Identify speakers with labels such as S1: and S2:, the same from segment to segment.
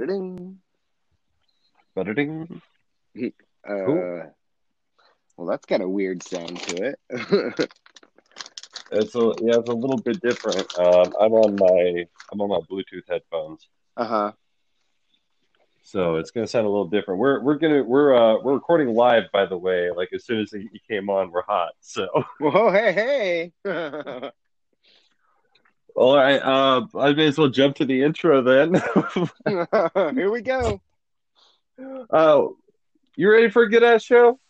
S1: Ba-da-ding.
S2: Ba-da-ding.
S1: Uh,
S2: Cool.
S1: Well, that's got a weird sound to it.
S2: It's a yeah, it's a little bit different. Um, I'm on my I'm on my Bluetooth headphones,
S1: uh huh.
S2: so it's gonna sound a little different. We're we're gonna we're uh we're recording live, by the way. Like as soon as he came on, we're hot. So
S1: Whoa, hey, hey.
S2: all right, uh, I may as well jump to the intro then.
S1: Here we go.
S2: uh, you ready for a good ass show?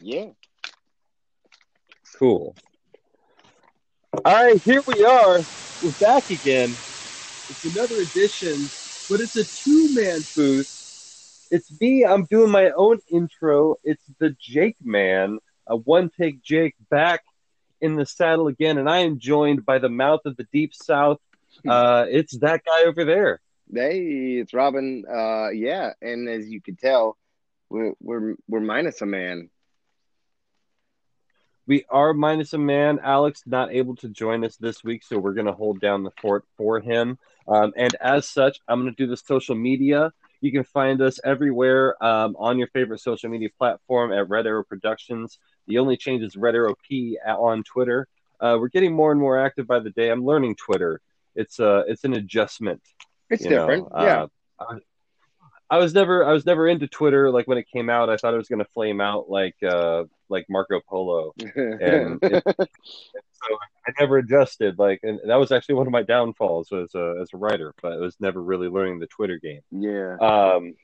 S1: Yeah.
S2: Cool. All right, here we are. We're back again. It's another edition, but it's a two man booth. It's me. I'm doing my own intro. It's the Jake Man, a one take Jake back in the saddle again, and I am joined by the mouth of the deep south. Uh, it's that guy over there.
S1: Hey, it's Robin. Uh, yeah, and as you could tell, we're we're we're minus a man.
S2: We are minus a man. Alex not able to join us this week, so we're going to hold down the fort for him. Um, and as such, I'm going to do the social media. You can find us everywhere um, on your favorite social media platform at Red Arrow Productions. The only change is Red Arrow P on Twitter. Uh, we're getting more and more active by the day. I'm learning Twitter. It's uh, it's an adjustment.
S1: It's
S2: you know.
S1: different.
S2: Uh,
S1: yeah.
S2: I, I was never I was never into Twitter. Like when it came out, I thought it was going to flame out like uh, like Marco Polo and it, never adjusted. Like, and that was actually one of my downfalls as a as a writer. But it was never really learning the Twitter game.
S1: yeah.
S2: Um,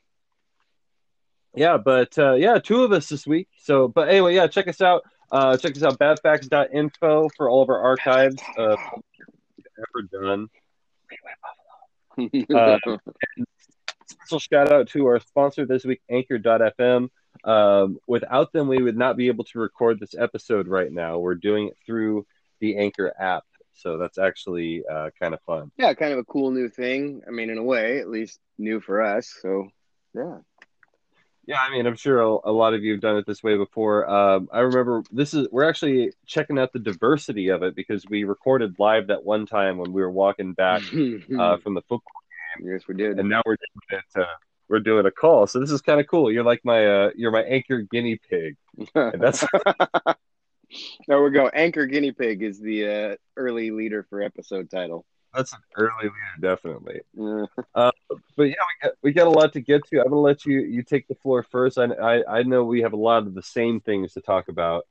S2: yeah, but uh, yeah, two of us this week. So, but anyway, yeah, check us out. Uh, check us out, badfacts.info for all of our archives. Uh, ever done. Uh, special shout out to our sponsor this week, Anchor.fm. Um, without them, we would not be able to record this episode right now. We're doing it through the Anchor app, so that's actually uh, kind of fun.
S1: yeah, kind of a cool new thing. I mean, in a way, at least new for us. So, yeah.
S2: Yeah, I mean, I'm sure a, a lot of you have done it this way before. Um, I remember this is we're actually checking out the diversity of it because we recorded live that one time when we were walking back uh, from the football, game.
S1: yes, we did.
S2: and now we're doing it. Uh, we're doing a call, so this is kind of cool. You're like my uh, you're my anchor guinea pig, and that's
S1: there we go. Anchor guinea pig is the uh, early leader for episode title.
S2: that's an early leader, definitely.
S1: Uh,
S2: But yeah, we got, we got a lot to get to. I'm gonna let you you take the floor first. I I, I know we have a lot of the same things to talk about,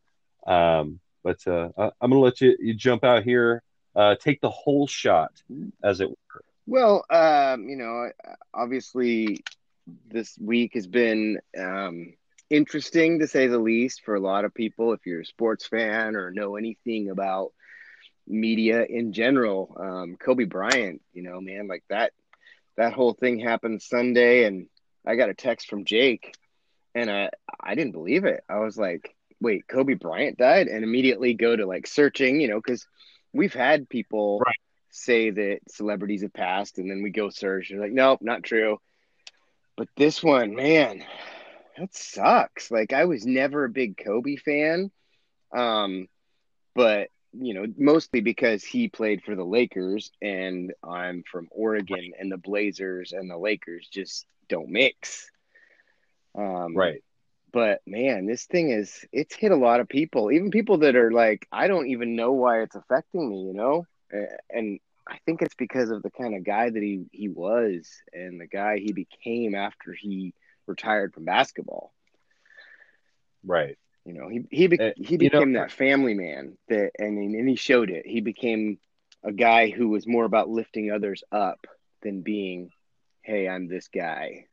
S2: um, but uh, I, I'm gonna let you you jump out here. Uh, take the whole shot, as it were.
S1: well, um, you know, obviously, this week has been um, interesting to say the least for a lot of people. If you're a sports fan or know anything about media in general, um, Kobe Bryant, you know, man, like that that whole thing happened Sunday, and I got a text from Jake, and I I didn't believe it. I was like, wait, Kobe Bryant died, and immediately go to like searching, you know, because we've had people
S2: Right.
S1: say that celebrities have passed, and then we go search, and like, nope, not true. But this one, man, that sucks. Like I was never a big Kobe fan, um, but you know, mostly because he played for the Lakers, and I'm from Oregon, and the Blazers and the Lakers just don't mix. Um,
S2: Right.
S1: but man, this thing is it's hit a lot of people, even people that are like, I don't even know why it's affecting me, you know? And I think it's because of the kind of guy that he, he was and the guy he became after he retired from basketball.
S2: Right.
S1: You know, he he be,
S2: Uh,
S1: he
S2: you know-
S1: became that family man that and and he showed it. He became a guy who was more about lifting others up than being, hey, I'm this guy.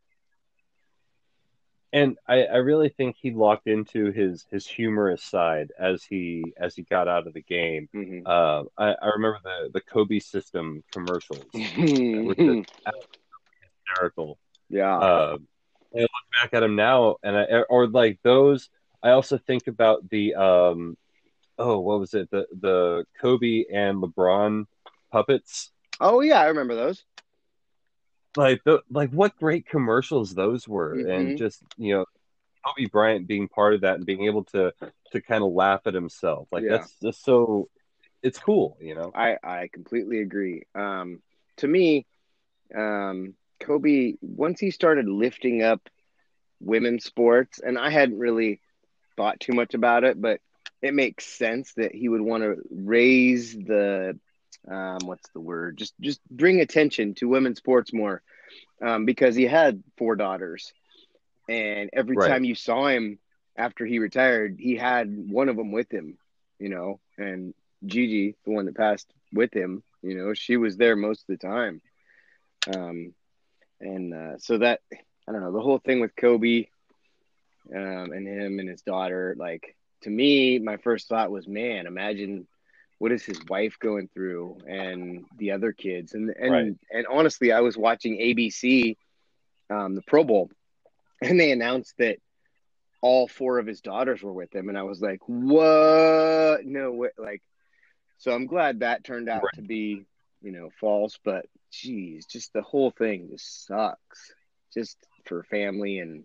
S2: And I, I really think he locked into his his humorous side as he as he got out of the game.
S1: Mhm.
S2: Uh, I, I remember the the Kobe system commercials. Which is hysterical.
S1: yeah.
S2: Uh, I look back at him now, and I, or like those. I also think about the um, oh, what was it? The the Kobe and LeBron puppets.
S1: oh yeah, I remember those.
S2: Like the like what great commercials those were,
S1: Mhm.
S2: and just you know, Kobe Bryant being part of that and being able to to kind of laugh at himself. Like
S1: Yeah.
S2: that's just so. It's cool, you know.
S1: I I completely agree. Um, to me, um, Kobe once he started lifting up women's sports, and I hadn't really thought too much about it, but it makes sense that he would want to raise the um, what's the word? Just just bring attention to women's sports more, um, because he had four daughters, and every
S2: Right.
S1: time you saw him after he retired, he had one of them with him, you know, and Gigi, the one that passed with him, you know, she was there most of the time, um, and uh, so that I don't know the whole thing with Kobe, um, and him and his daughter, like to me, my first thought was, man, imagine what is his wife going through and the other kids and and
S2: Right.
S1: and honestly i was watching abc um, the pro bowl and they announced that all four of his daughters were with him and i was like what no way like so i'm glad that turned out
S2: Right.
S1: to be you know false but geez just the whole thing just sucks just for family and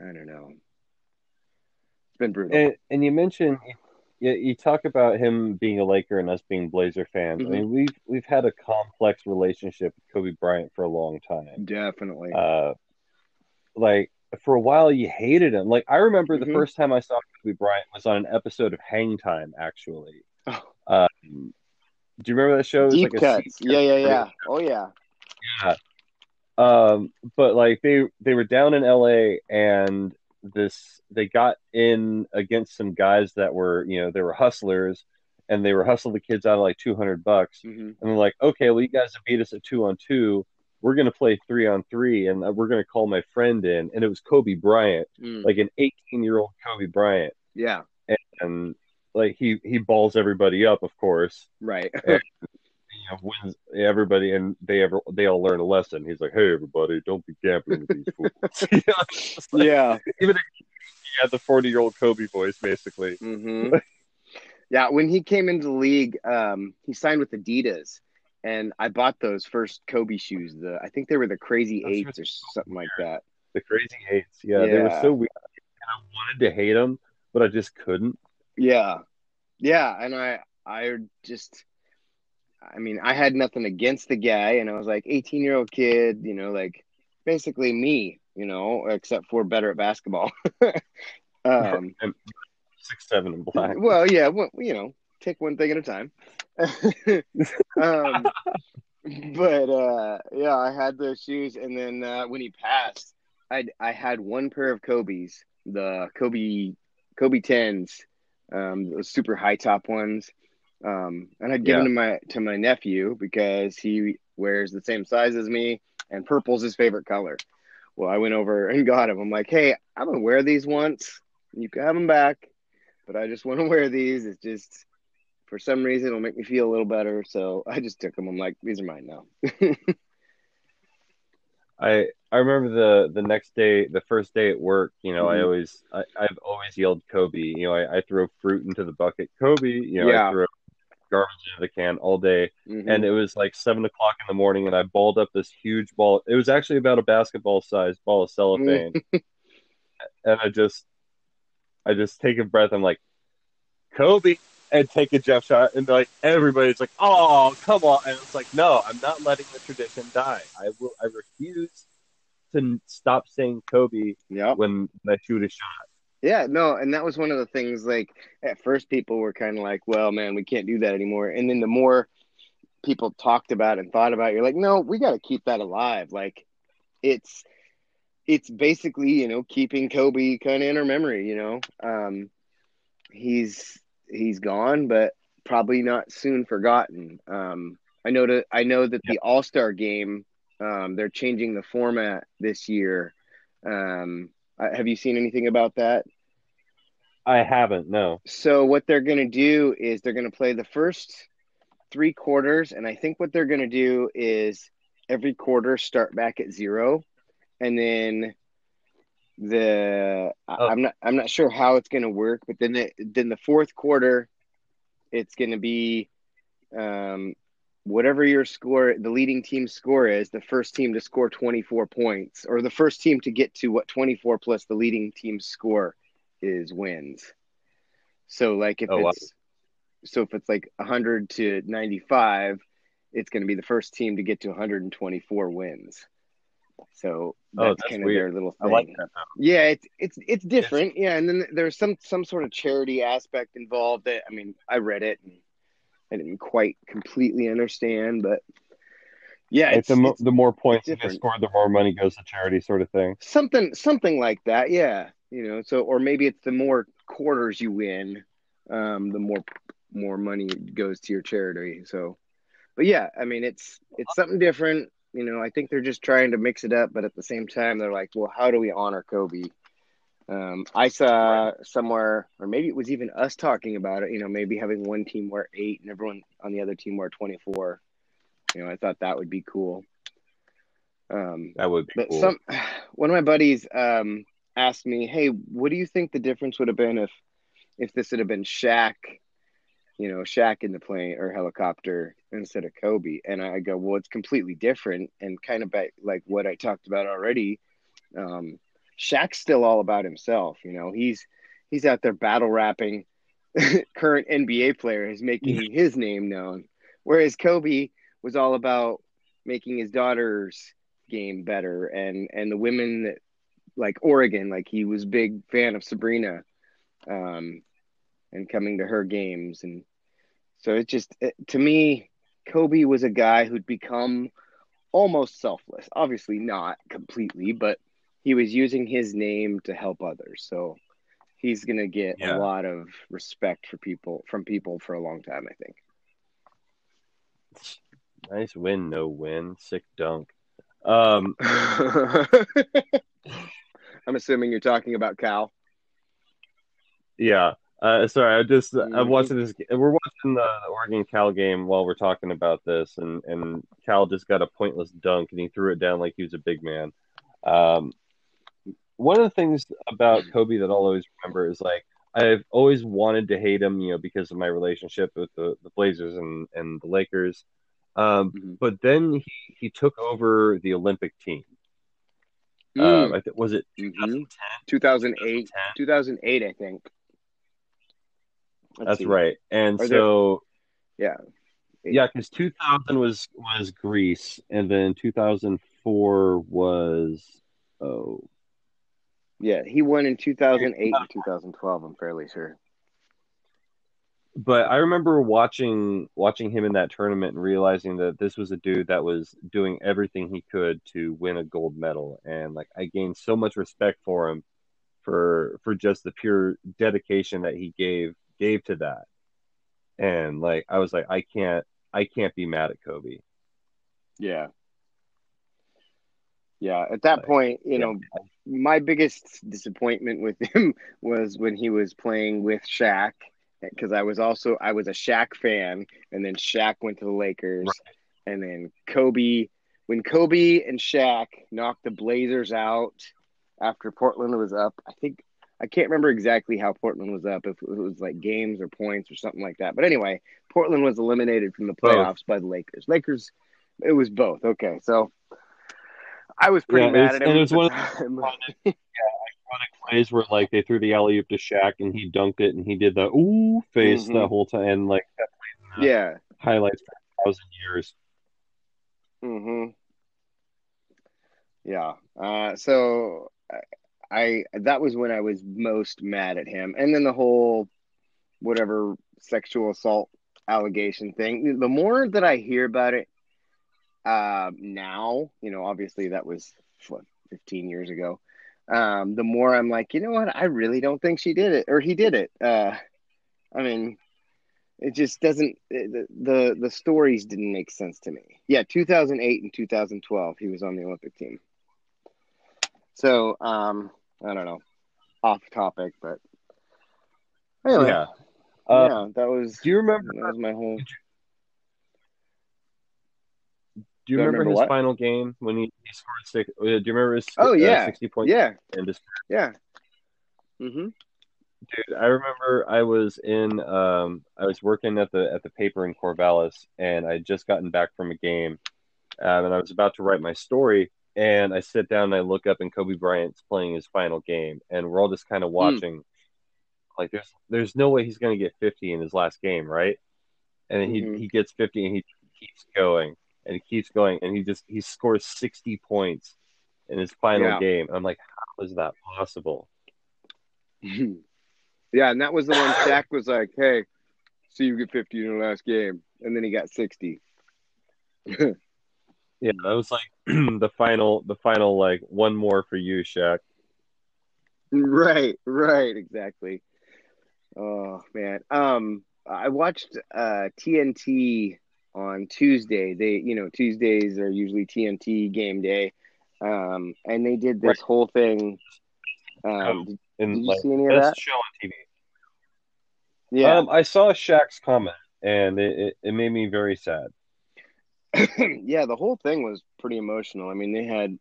S1: i don't know it's been brutal
S2: And, and you mentioned you, you talk about him being a Laker and us being Blazer fans.
S1: Mhm.
S2: I mean, we've we've had a complex relationship with Kobe Bryant for a long time.
S1: definitely
S2: Uh, like for a while, you hated him. Like I remember the
S1: Mhm.
S2: first time I saw Kobe Bryant was on an episode of Hang Time. Actually,
S1: Oh.
S2: um, do you remember that show?
S1: Deep
S2: like
S1: cuts yeah yeah yeah oh yeah
S2: Yeah. Um, but like they they were down in LA and this they got in against some guys that were, you know, they were hustlers and they were hustling the kids out of like 200 bucks.
S1: hmm
S2: And they're like, okay, well, you guys have beat us at two on two. We're going to play three on three and uh, we're going to call my friend in. And it was Kobe Bryant,
S1: Mm.
S2: like an 18 year old Kobe Bryant.
S1: yeah
S2: And like he, he balls everybody up, of course.
S1: right
S2: you know, wins everybody, and they ever they all learn a lesson. He's like, "Hey, everybody, don't be gambling with these fools." you know, like-
S1: yeah
S2: even he had the forty-year-old Kobe voice, basically.
S1: hmm yeah when he came into the league um he signed with adidas and i bought those first kobe shoes the i think they were the crazy eights or something like that
S2: The crazy eights, yeah, they were so weird. And I wanted to hate them, but I just couldn't.
S1: Yeah yeah and i i just i mean i had nothing against the guy and i was like 18 year old kid you know like basically me you know except for better at basketball um
S2: six seven and black.
S1: Well, yeah, well, you know, take one thing at a time. um, but uh, yeah, I had those shoes, and then uh, when he passed, I I had one pair of Kobe's, the Kobe Kobe tens, um, those super high top ones, um, and I'd given
S2: Yeah.
S1: them my to my nephew because he wears the same size as me, and purple's his favorite color. Well, I went over and got him. I'm like, hey, I'm gonna wear these once. You can have them back but I just want to wear these. It's just for some reason it'll make me feel a little better. So I just took them. I'm like, these are mine now.
S2: I I remember the the next day, the first day at work. You know, I
S1: Mhm.
S2: always I, I've always yelled Kobe. You know, I, I throw fruit into the bucket, Kobe. You know,
S1: Yeah.
S2: I throw garbage into the can all day.
S1: Mhm.
S2: and it was like seven o'clock in the morning, and I balled up this huge ball. It was actually about a basketball sized ball of cellophane, and I just, I just take a breath. I'm like, Kobe, and take a jump shot, and like everybody's like, oh, come on, and it's like, no, I'm not letting the tradition die. I will, I refuse to stop saying Kobe
S1: Yep.
S2: when I shoot a shot.
S1: Yeah, no, and that was one of the things like at first people were kind of like, well, man, we can't do that anymore. And then the more people talked about and thought about it, you're like, no, we got to keep that alive. Like it's it's basically, you know, keeping Kobe kind of in our memory, you know. Um he's he's gone, but probably not soon forgotten. Um I know that I know that the All-Star game um they're changing the format this year. Um have you seen anything about that?
S2: I haven't, no.
S1: So what they're going to do is they're going to play the first three quarters, and I think what they're going to do is every quarter start back at zero, and then the
S2: Oh.
S1: I'm not I'm not sure how it's going to work, but then the, then the fourth quarter, it's going to be um, whatever your score, the leading team score is, the first team to score 24 points, or the first team to get to what 24 plus the leading team's score is wins. So like if
S2: Oh, wow.
S1: it's so if it's like 100 to 95, it's going to be the first team to get to 124 wins. So
S2: Oh,
S1: that's,
S2: that's
S1: kind of
S2: weird.
S1: their little thing.
S2: like.
S1: Yeah, it's it's it's different. Yeah, and then there's some some sort of charity aspect involved. That I mean, I read it and I didn't quite completely understand, but yeah, it's,
S2: the mo-
S1: it's
S2: the more points you score, the more money goes to charity, sort of thing.
S1: something something like that. Yeah, you know. So or maybe it's the more quarters you win, um, the more more money goes to your charity. So, but yeah, I mean, it's it's something different. You know, I think they're just trying to mix it up, but at the same time, they're like, well, how do we honor Kobe? Um, I saw somewhere, or maybe it was even us talking about it. You know, maybe having one team wear eight and everyone on the other team wear twenty four. You know, I thought that would be cool. Um,
S2: That would be
S1: but
S2: cool.
S1: some one of my buddies um, asked me, "Hey, what do you think the difference would have been if if this had have been Shaq, you know, Shaq in the plane or helicopter instead of Kobe?" And I go, "Well, it's completely different, and kind of back, like what I talked about already. Um, Shaq's still all about himself. You know, he's he's out there battle rapping. Current NBA players, is making his name known, whereas Kobe was all about making his daughter's game better and and the women that like Oregon like he was big fan of Sabrina um and coming to her games. And so it just it, to me Kobe was a guy who'd become almost selfless. Obviously not completely but he was using his name to help others so he's going to get
S2: Yeah.
S1: a lot of respect for people from people for a long time I think
S2: Nice win, no win, sick dunk. Um,
S1: I'm assuming you're talking about Cal.
S2: yeah. Uh, sorry, I just I'm
S1: Mhm.
S2: watching this. We're watching the Oregon Cal game while we're talking about this, and and Cal just got a pointless dunk, and he threw it down like he was a big man. Um, one of the things about Kobe that I'll always remember is like I've always wanted to hate him, you know, because of my relationship with the, the Blazers and and the Lakers. Um,
S1: Mhm.
S2: but then he, he took over the Olympic team.
S1: Mm.
S2: Um, I th- was it
S1: Mhm.
S2: 2010?
S1: 2008,
S2: 2010?
S1: 2008, I think. Let's
S2: That's
S1: see.
S2: right. And
S1: Are there-
S2: so
S1: Yeah.
S2: yeah, because 2000 was was Greece, and then 2004 was oh
S1: Yeah, he won in 2008 and 2012, I'm fairly sure.
S2: but I remember watching watching him in that tournament and realizing that this was a dude that was doing everything he could to win a gold medal, and like I gained so much respect for him for for just the pure dedication that he gave gave to that, and like I was like I can't I can't be mad at Kobe.
S1: Yeah. Yeah, at that point, you know, my biggest disappointment with him was when he was playing with Shaq because I was also I was a Shaq fan and then Shaq went to the Lakers and then Kobe when Kobe and Shaq knocked the Blazers out after Portland was up, I think I can't remember exactly how Portland was up if it was like games or points or something like that. But anyway, Portland was eliminated from the
S2: Both.
S1: playoffs by the Lakers. Lakers it was both. Okay. So I was pretty
S2: Yeah,
S1: mad at him.
S2: and it's
S1: at
S2: one
S1: the
S2: of iconic plays where like they threw the alley oop to Shaq and he dunked it and he did the ooh face
S1: Mhm.
S2: the whole time and like that played in the
S1: yeah.
S2: highlights for a thousand years.
S1: hmm Yeah. Uh, so I, I that was when I was most mad at him, and then the whole whatever sexual assault allegation thing. The more that I hear about it uh, now, you know, obviously that was what 15 years ago. Um, the more I'm like, you know what? I really don't think she did it or he did it. Uh, I mean, it just doesn't. The, the the stories didn't make sense to me. Yeah, 2008 and 2012, he was on the Olympic team. So, um, I don't know, off topic, but anyway,
S2: Yeah.
S1: yeah,
S2: Uh,
S1: that was
S2: do you remember?
S1: that was my whole.
S2: Do you remember,
S1: remember
S2: his
S1: what?
S2: final game when he, he scored six? uh, Do you remember his?
S1: Oh,
S2: uh,
S1: yeah.
S2: sixty points.
S1: Yeah,
S2: And just,
S1: yeah. Mm-hmm.
S2: dude, I remember I was in. Um, I was working at the at the paper in Corvallis, and I had just gotten back from a game, um, and I was about to write my story. And I sit down and I look up, and Kobe Bryant's playing his final game, and we're all just kind of watching. Like, there's there's no way he's going to get 50 in his last game, right? And then he he gets 50, and he keeps going, and he keeps going, and he just he scores 60 points in his final
S1: Yeah.
S2: game. I'm like, how is that possible?
S1: yeah, and that was the one Shaq was like, "Hey, see you get 50 in the last game," and then he got 60.
S2: Yeah, that was like the final, the final like one more for you, Shaq.
S1: Right, right, exactly. Oh man. Um I watched uh TNT on Tuesday. They, you know, Tuesdays are usually TNT game day. Um and they did this
S2: Right.
S1: whole thing um
S2: Oh,
S1: did,
S2: And
S1: did you
S2: like
S1: see any of that?
S2: show on TV.
S1: Yeah.
S2: Um, I saw Shaq's comment, and it, it, it made me very sad.
S1: yeah, the whole thing was pretty emotional. I mean, they had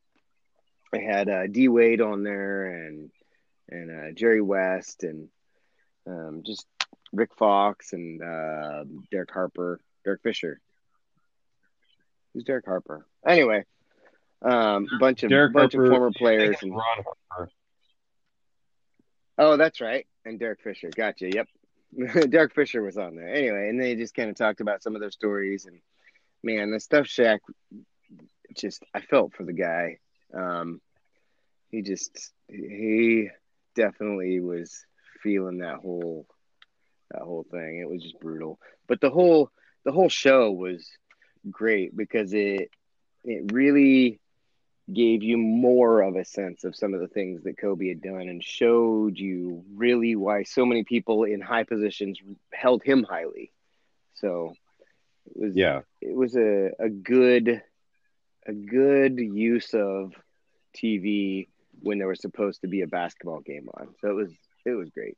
S1: they had uh D Wade on there and and uh Jerry West and um just Rick Fox and uh Derek Harper, Derek Fisher. Who's Derek Harper? Anyway, um bunch of
S2: Derek
S1: bunch
S2: Harper,
S1: of former players and
S2: Ron Harper.
S1: Oh, that's right. And Derek Fisher. Gotcha. Yep. Derek Fisher was on there. Anyway, and they just kind of talked about some of their stories and man, the stuff Shaq just I felt for the guy. Um he just he definitely was feeling that whole that whole thing. It was just brutal. But the whole the whole show was great because it it really gave you more of a sense of some of the things that Kobe had done and showed you really why so many people in high positions held him highly. So it was
S2: Yeah,
S1: it was a, a good a good use of TV when there was supposed to be a basketball game on. So it was it was great.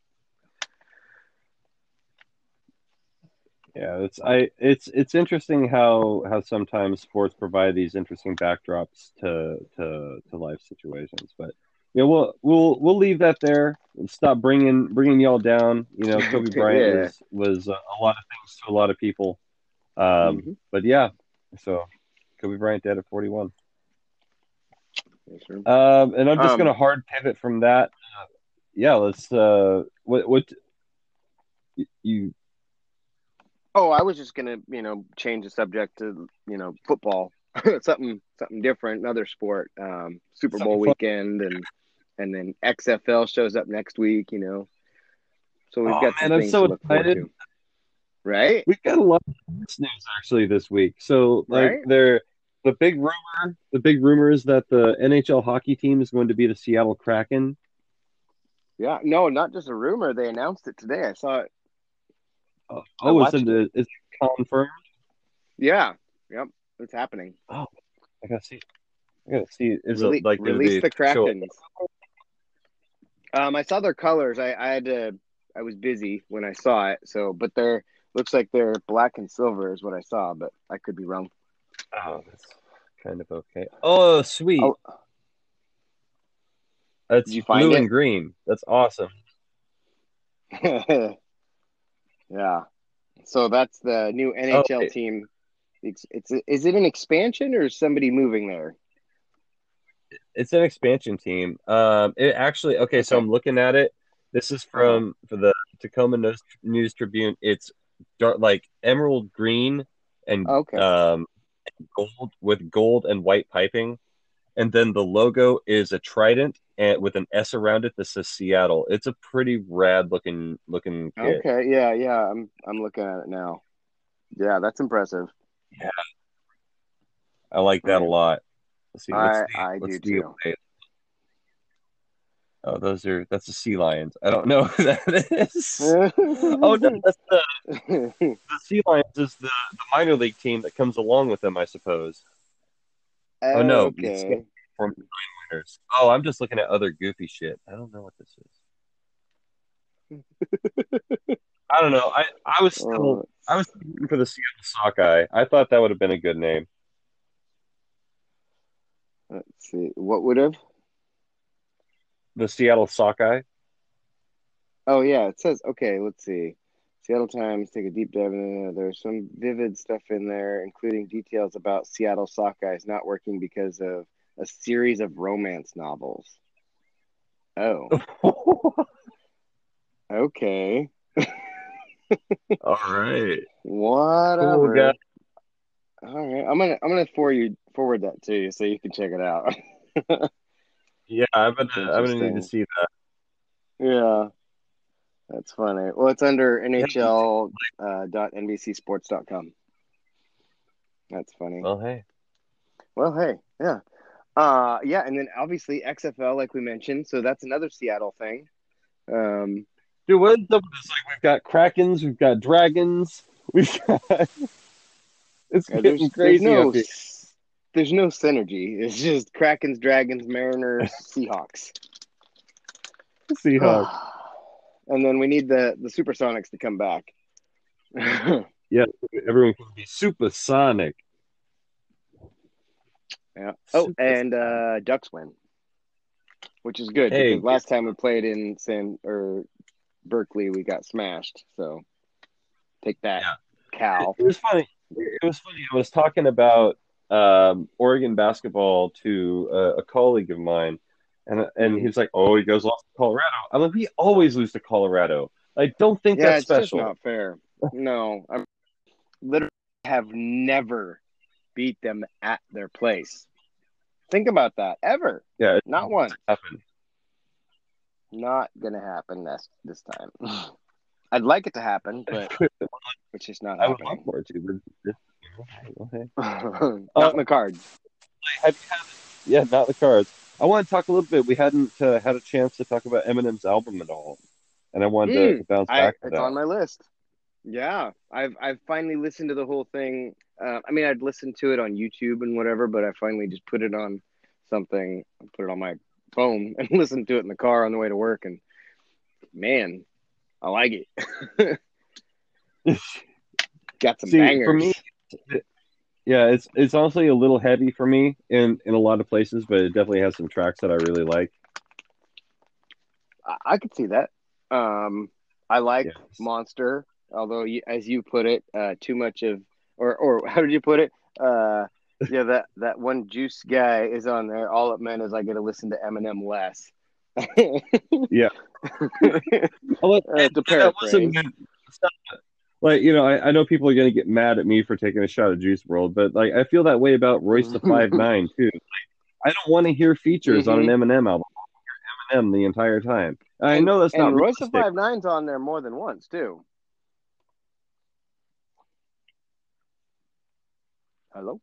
S2: Yeah. It's I. It's it's interesting how how sometimes sports provide these interesting backdrops to to to life situations, but. You know, we'll we'll we'll leave that there. and Stop bringing bringing y'all down. You know, Kobe Bryant
S1: Yeah.
S2: was was a, lot of things to a lot of people. Um,
S1: Mhm.
S2: But yeah, so Kobe Bryant dead at 41.
S1: Yes.
S2: Um, and I'm just
S1: Um,
S2: gonna hard pivot from that. Uh, yeah, let's. Uh, what what you?
S1: Oh, I was just gonna, you know, change the subject to, you know, football, something, something different, another sport. Um, Super
S2: Something
S1: Bowl weekend, and and then XFL shows up next week. You know, so we've
S2: Oh,
S1: got
S2: man, I'm so
S1: to look forward
S2: excited.
S1: to. Right?
S2: We've got a lot of news actually this week. So like,
S1: Right.
S2: there, the big rumor, the big rumor is that the NHL hockey team is going to be the Seattle Kraken.
S1: Yeah. No, not just a rumor. They announced it today. I saw it.
S2: Oh,
S1: I
S2: oh is
S1: watched
S2: it, is it confirmed?
S1: Yeah. Yep. It's happening.
S2: Oh, I gotta see. I gotta see. Is
S1: Rele-
S2: it like
S1: release the Krakens. Um, I saw their colors. I, I had to. I was busy when I saw it. So, but they're looks like they're black and silver is what I saw, but I could be wrong.
S2: Oh, that's kind of okay. Oh, sweet.
S1: Oh.
S2: That's
S1: Did you find
S2: blue
S1: it?
S2: and green. That's awesome.
S1: yeah. So that's the new NHL
S2: Okay.
S1: team. It's, it's is it an expansion or is somebody moving there?
S2: It's an expansion team. Um, it actually okay. So I'm looking at it. This is from for the Tacoma News, News Tribune. It's dark, like emerald green and
S1: Okay.
S2: um, gold with gold and white piping, and then the logo is a trident and with an S around it that says Seattle. It's a pretty rad looking looking kit.
S1: Okay. Yeah. Yeah. I'm I'm looking at it now. Yeah, that's impressive. Yeah.
S2: I like that a lot. Let's see.
S1: I-
S2: the,
S1: I do too.
S2: Oh, those are that's the sea lions. I don't know who that is. oh no, that's the the sea lions is the, the minor league team that comes along with them, I suppose. Oh, no, it's-
S1: Okay.
S2: From. Oh, I'm just looking at other goofy shit. I don't know what this is. I don't know. I I was uh, still
S1: Oh,
S2: I was thinking for the Seattle Sockeye. I thought that would have been a good name.
S1: let's see. What would have?
S2: The Seattle Sockeye.
S1: Oh yeah, it says okay. Let's see. Seattle Times take a deep dive into there's some vivid stuff in there, including details about Seattle Sockeyes not working because of a series of romance novels. Oh, okay.
S2: All right.
S1: Whatever.
S2: Cool,
S1: All right. I'm gonna I'm gonna forward you forward that to you so you can check it out.
S2: Yeah, I'm gonna I'm gonna need to see that.
S1: Yeah, that's funny. Well, it's under NHL uh, dot NBCSports dot com. That's funny.
S2: Well, hey,
S1: Well, hey, yeah, uh, yeah, and then obviously XFL, like we mentioned, so that's another Seattle thing. Um,
S2: dude, what is up with this? Like, we've got krakens, we've got dragons, we've got. it's
S1: yeah,
S2: getting
S1: there's there's
S2: crazy
S1: no there's no synergy. It's just Krakens, Dragons, Mariners, Seahawks.
S2: Seahawks.
S1: and then we need the the Supersonics to come back.
S2: Yeah, everyone can be supersonic.
S1: Yeah. Oh,
S2: Super-
S1: and uh, Ducks win, which is good
S2: Hey,
S1: because last time we played in San or Berkeley, we got smashed. So take that,
S2: Yeah.
S1: Cal.
S2: It was funny. It was funny. I was talking about um, Oregon basketball to uh, a colleague of mine, and and he was like, "Oh, you guys lost to Colorado." I'm like, "We always lose to Colorado. I don't think
S1: Yeah,
S2: that's
S1: it's just
S2: special."
S1: not fair. No, I literally have never beat them at their place. Think about that. Ever.
S2: yeah,
S1: Not once.
S2: happened.
S1: Not gonna happen this this time. I'd like it to happen, but it's just not
S2: I would love
S1: happening.
S2: for it to. But, okay.
S1: not in the cards.
S2: Had- yeah, not the cards. I want to talk a little bit. We hadn't uh, had a chance to talk about Eminem's album at all, and I wanted to, to bounce
S1: Hmm. I,
S2: back to
S1: it's
S2: that.
S1: on my list. Yeah, I've I've finally listened to the whole thing. Uh, I mean, I'd listened to it on YouTube and whatever, but I finally just put it on something, put it on my phone, and listened to it in the car on the way to work. And man, I like it. Got some
S2: See,
S1: bangers.
S2: for me, yeah, it's it's honestly a little heavy for me in in a lot of places, but it definitely has some tracks that I really like.
S1: I, I could see that. Um, I like
S2: Yes.
S1: Monster, although you, as you put it, uh, too much of, or or how did you put it? Uh, yeah, that that one juice guy is on there. All it meant is I get to listen to Eminem less.
S2: Yeah. Well,
S1: Uh, to paraphrase.
S2: wasn't meant- it's not- like you know, I, I know people are gonna get mad at me for taking a shot at Juice WRLD, but like I feel that way about Royce the Five Nine too. Like, I don't want to hear features on an Eminem album. I want to hear Eminem the entire time. I
S1: And-
S2: know that's not
S1: and Royce the. Five Nine's on there more than once too. Hello,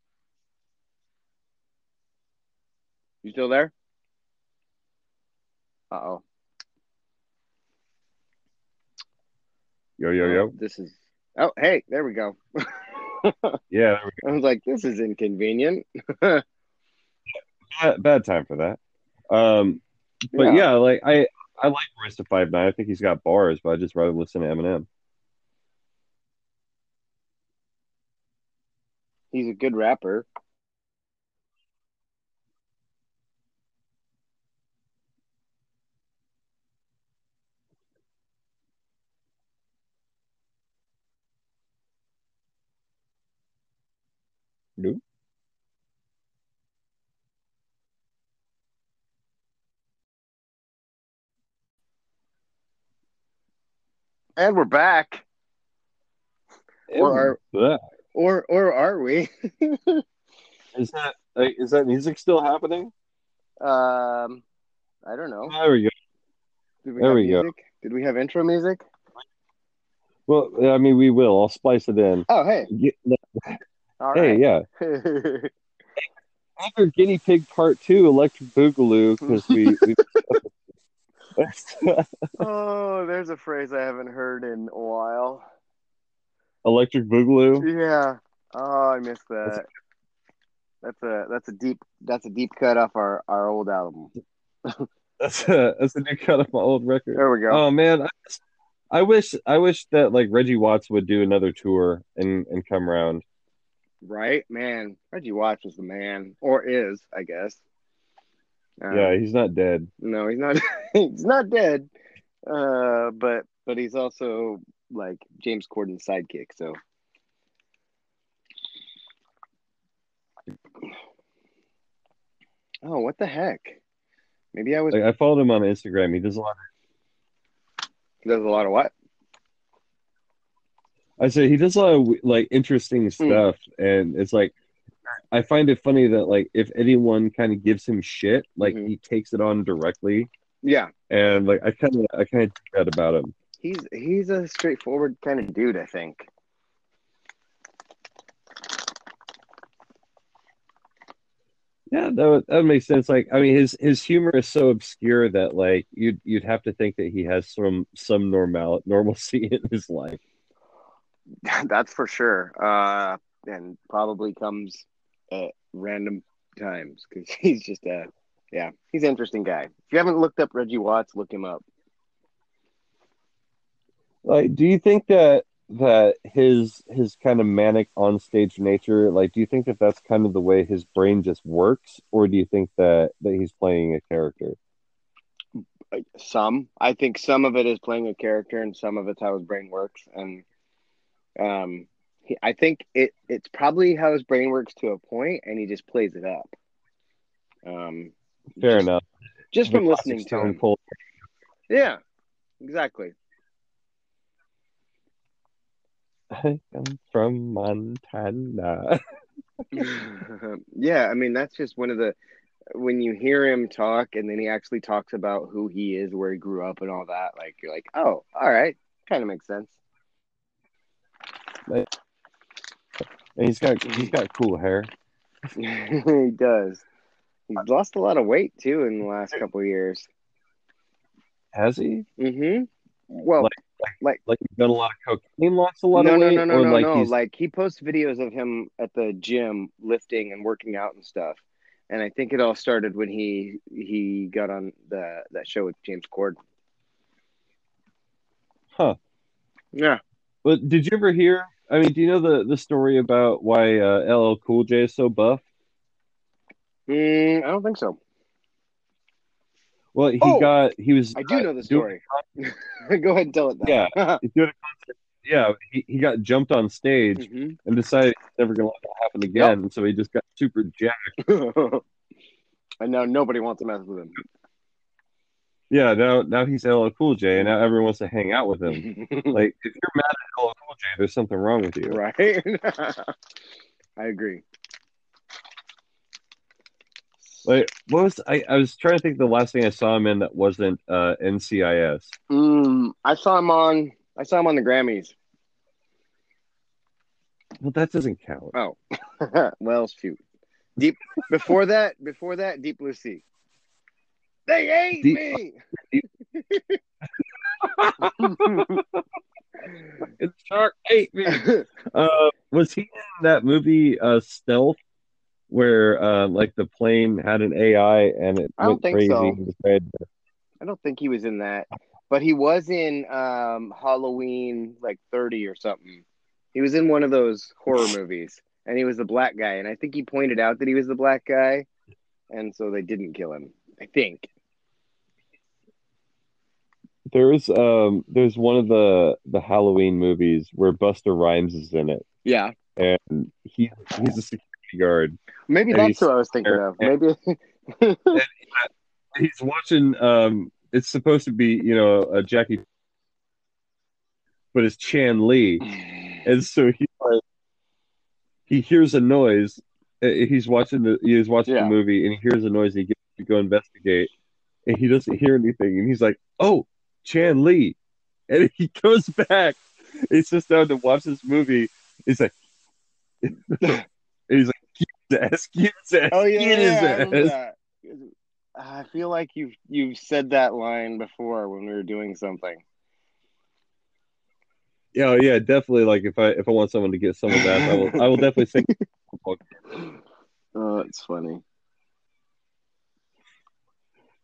S1: you still there? Uh oh.
S2: Yo yo yo.
S1: This is. Oh, hey, there we go.
S2: Yeah, there we
S1: I was like, this is inconvenient.
S2: Bad, bad time for that. Um, but
S1: Yeah.
S2: yeah. like I I like Royce the Five Nine. I think he's got bars, but I just rather listen to Eminem.
S1: He's a good rapper.
S2: Nope.
S1: And we're back. Or are-
S2: Bleh.
S1: Or or are we?
S2: is that is that music still happening?
S1: um I don't know.
S2: There we go.
S1: Did we
S2: There
S1: have
S2: we go.
S1: Did we have intro music?
S2: Well, I mean, we will. I'll splice it in.
S1: Oh hey.
S2: Get-
S1: All
S2: hey,
S1: right.
S2: yeah. After Guinea Pig Part Two, Electric Boogaloo, because we. we...
S1: oh, there's a phrase I haven't heard in a while.
S2: Electric Boogaloo.
S1: Yeah. Oh, I missed that. That's a that's a deep that's a deep cut off our our old album.
S2: That's a, that's a new cut of my old record.
S1: There we go.
S2: Oh man, I, I wish I wish that like Reggie Watts would do another tour and and come around.
S1: Right, man. Reggie Watts was the man, or is, I guess. Uh,
S2: yeah, he's not dead.
S1: No, he's not. he's not dead. Uh, but but he's also like James Corden's sidekick. So. Oh, what the heck? Maybe I was.
S2: Like I followed him on Instagram. He does a lot. Of...
S1: He does a lot of what?
S2: I say he does a lot of like interesting
S1: Hmm.
S2: stuff, and it's like I find it funny that like if anyone kind of gives him shit, like
S1: Mhm.
S2: he takes it on directly,
S1: Yeah,
S2: and like I kind of I kind of that about him.
S1: He's he's a straightforward kind of dude. I think.
S2: Yeah, that would, that would make sense. Like, I mean, his his humor is so obscure that like you'd you'd have to think that he has some some normal normalcy in his life.
S1: That's for sure. Uh, and probably comes at random times because he's just a yeah, he's an interesting guy. If you haven't looked up Reggie Watts, look him up.
S2: Like, do you think that that his his kind of manic on stage nature, like, do you think that that's kind of the way his brain just works, or do you think that that he's playing a character?
S1: Some, I think, some of it is playing a character, and some of it's how his brain works. And um, he, I think it it's probably how his brain works to a point, and he just plays it up. Um,
S2: Fair
S1: just,
S2: enough.
S1: Just from listening to him. Yeah, exactly.
S2: I am from Montana.
S1: yeah, I mean that's just one of the when you hear him talk and then he actually talks about who he is, where he grew up and all that, like you're like, Oh, all right. Kind of makes sense.
S2: and he's got he's got cool hair.
S1: he does. He's lost a lot of weight too in the last couple of years.
S2: Has he?
S1: Mm-hmm. Well,
S2: Like-
S1: like,
S2: Like he's done a lot of cocaine, lost a lot
S1: no,
S2: of weight,
S1: no, no,
S2: or
S1: no,
S2: like
S1: no.
S2: he's
S1: Like he posts videos of him at the gym lifting and working out and stuff. And I think it all started when he he got on the that show with James Corden.
S2: huh?
S1: Yeah.
S2: But did you ever hear? I mean, do you know the the story about why uh, LL Cool J is so buff?
S1: Mm, I don't think so.
S2: Well, he
S1: Oh,
S2: got he was
S1: I do know the story. Go ahead and tell it.
S2: Yeah.
S1: Yeah.
S2: he's doing a concert. Yeah, he, he got jumped on stage
S1: hmm
S2: and decided he's never gonna let that happen again, and so he just got super jacked.
S1: and now nobody wants to mess with him.
S2: Yeah, now now he's LL Cool J, and now everyone wants to hang out with him. Like, if you're mad at LL Cool J, there's something wrong with you.
S1: right? I agree.
S2: Like, what was I? I was trying to think the last thing I saw him in that wasn't uh, NCIS.
S1: Mm, I saw him on. I saw him on the Grammys.
S2: Well, that doesn't count.
S1: Oh, well, shoot. Deep before that. Before that, Deep Blue Sea. They ate
S2: Deep-
S1: me.
S2: It's Shark ate me. Uh, was he in that movie uh, Stealth, where uh, like the plane had an AI and it
S1: I don't
S2: went
S1: think
S2: crazy?
S1: so.
S2: and decided to-
S1: I don't think he was in that, but he was in um, Halloween like 30 or something. He was in one of those horror movies, and he was the black guy. And I think he pointed out that he was the black guy, and so they didn't kill him. I think.
S2: There's um there's one of the the Halloween movies where Busta Rhymes is in it,
S1: Yeah,
S2: and he he's a guard.
S1: maybe
S2: And
S1: that's
S2: he's
S1: what I was thinking of. Maybe.
S2: He's watching. Um, it's supposed to be you know a Jackie, but it's Chan Lee, and so he like he hears a noise. Uh, He's watching the he's watching
S1: Yeah.
S2: the movie and he hears a noise. And he gets to go investigate, and he doesn't hear anything. And he's like, "Oh, Chan Lee," and he goes back. He sits down to watch this movie. He's like, and he's like, "Get his ass, his ass,
S1: oh yeah,
S2: his
S1: yeah, I
S2: ass."
S1: I feel like you've you've said that line before when we were doing something.
S2: Yeah, yeah, definitely. Like if I if I want someone to get some of that, I will I will definitely think.
S1: Oh, it's funny.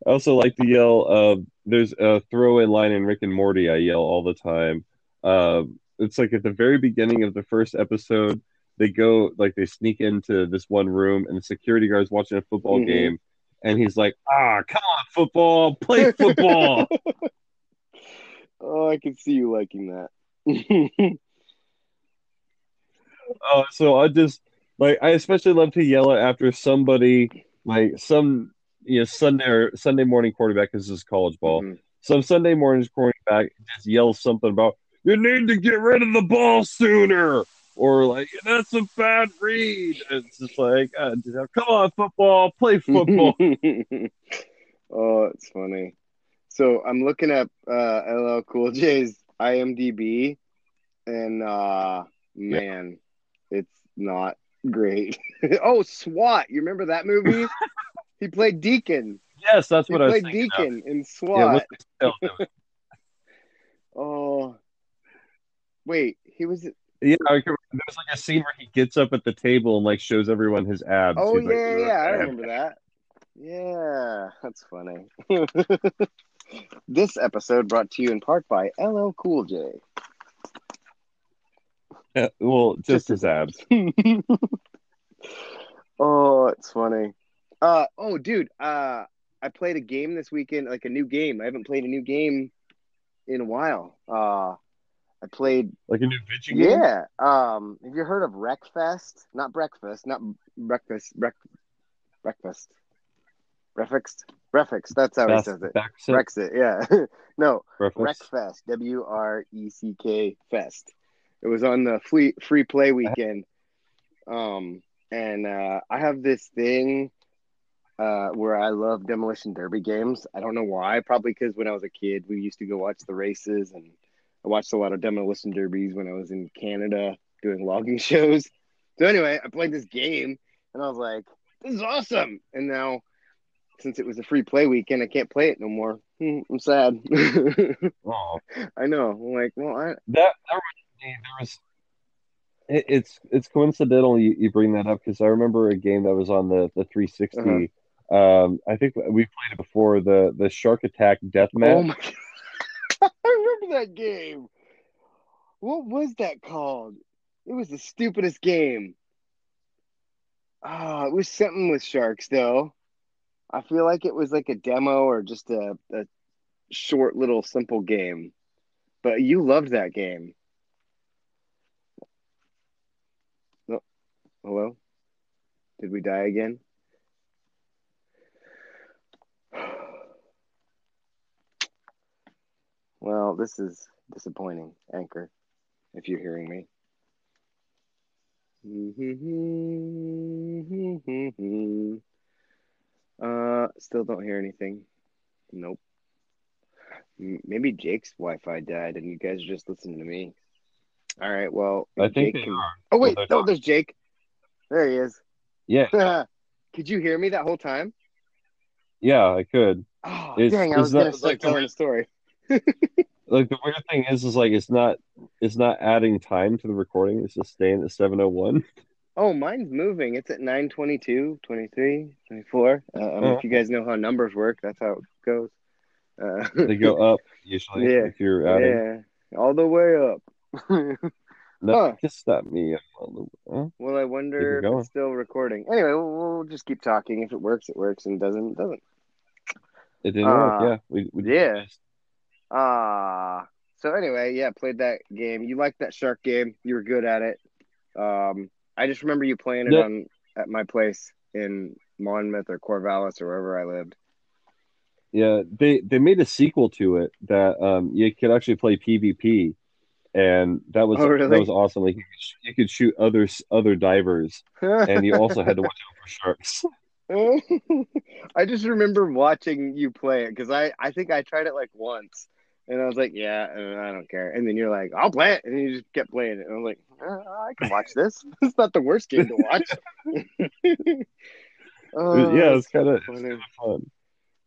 S2: I also like to yell. Uh, there's a throwaway line in Rick and Morty. I yell all the time. Uh, it's like at the very beginning of the first episode, they go like they sneak into this one room, and the security guard's watching a football
S1: Mhm.
S2: game, and he's like, "Ah, come on, football, play football."
S1: Oh, I can see you liking that.
S2: Oh, so I just like I especially love to yell it after somebody like some you know Sunday or Sunday morning quarterback because this is college ball.
S1: Mhm.
S2: Some Sunday morning quarterback just yells something about you need to get rid of the ball sooner. Or like that's a bad read. It's just like, uh, come on, football, play football.
S1: oh, it's funny. So I'm looking at uh, LL Cool J's IMDb, and uh, man, yeah. it's not great. oh, SWAT! You remember that movie? he played Deacon.
S2: Yes, that's what
S1: he
S2: I
S1: played Deacon
S2: of.
S1: in SWAT.
S2: Yeah,
S1: oh, wait, he was.
S2: Yeah, there's like a scene where he gets up at the table and like shows everyone his abs.
S1: Oh
S2: He's
S1: yeah,
S2: like,
S1: yeah, I remember that. Yeah, that's funny. this episode brought to you in part by LL Cool J.
S2: Yeah, well, just, just his abs.
S1: oh, it's funny. Uh oh, dude. Uh, I played a game this weekend, like a new game. I haven't played a new game in a while. Uh, I played
S2: like a new video
S1: game. Yeah. Um, have you heard of Wreckfest? Not breakfast, not breakfast. Breakfast. Breakfast. Breakfast. That's how Best he says it. Brexit. Yeah. no. Wreckfest. W R E C K Fest. It was on the free free play weekend. Um, and uh, I have this thing uh, where I love demolition derby games. I don't know why. Probably because when I was a kid, we used to go watch the races and I watched a lot of demolition derbies when I was in Canada doing logging shows. So anyway, I played this game and I was like, "This is awesome!" And now, since it was a free play weekend, I can't play it no more. Hmm, I'm sad.
S2: oh,
S1: I know. I'm like, well, I...
S2: that that there was. It, it's it's coincidental you, you bring that up because I remember a game that was on the the 360. Uh-huh. Um, I think we played it before the the Shark Attack Death Match. Oh my
S1: I remember that game. What was that called? It was the stupidest game. Ah, oh, it was something with sharks though. I feel like it was like a demo or just a, a short little simple game. But you loved that game. Oh, hello? Did we die again? Well, this is disappointing, Anchor, if you're hearing me. uh, still don't hear anything. Nope. Maybe Jake's Wi-Fi died, and you guys are just listening to me. All right. Well,
S2: I think Jake can...
S1: Oh wait, well, oh, there's Jake. There he is.
S2: Yeah.
S1: could you hear me that whole time?
S2: Yeah, I could.
S1: Oh, is, dang! I was gonna start like telling a story.
S2: Like the weird thing is is like it's not it's not adding time to the recording. It's just staying at 701
S1: oh mine's moving. It's at 922 23 24 uh, oh. if you guys know how numbers work. That's how it goes.
S2: Uh, they go up usually yeah. if you're adding.
S1: yeah. All the way up.
S2: No huh. just stop me.
S1: Huh? well i wonder if it's still recording. Anyway we'll, we'll, just keep talking. If it works it works. And doesn't it doesn't.
S2: It didn't uh, work yeah. We, we
S1: yeah Ah. Uh, so anyway, yeah, played that game. You liked that shark game. You were good at it. Um, I just remember you playing it yep. on at my place in Monmouth or Corvallis or wherever I lived.
S2: Yeah, they they made a sequel to it that um you could actually play PvP, and that was oh, really? that was awesome. Like you could, you could shoot other other divers, and you also had to watch out for sharks.
S1: I just remember watching you play it because I I think I tried it like once and I was like, yeah, I don't care. And then you're like, I'll play it. And you just kept playing it. And I was like, uh, I can watch this. it's not the worst game to watch.
S2: oh, yeah, it's kind of fun.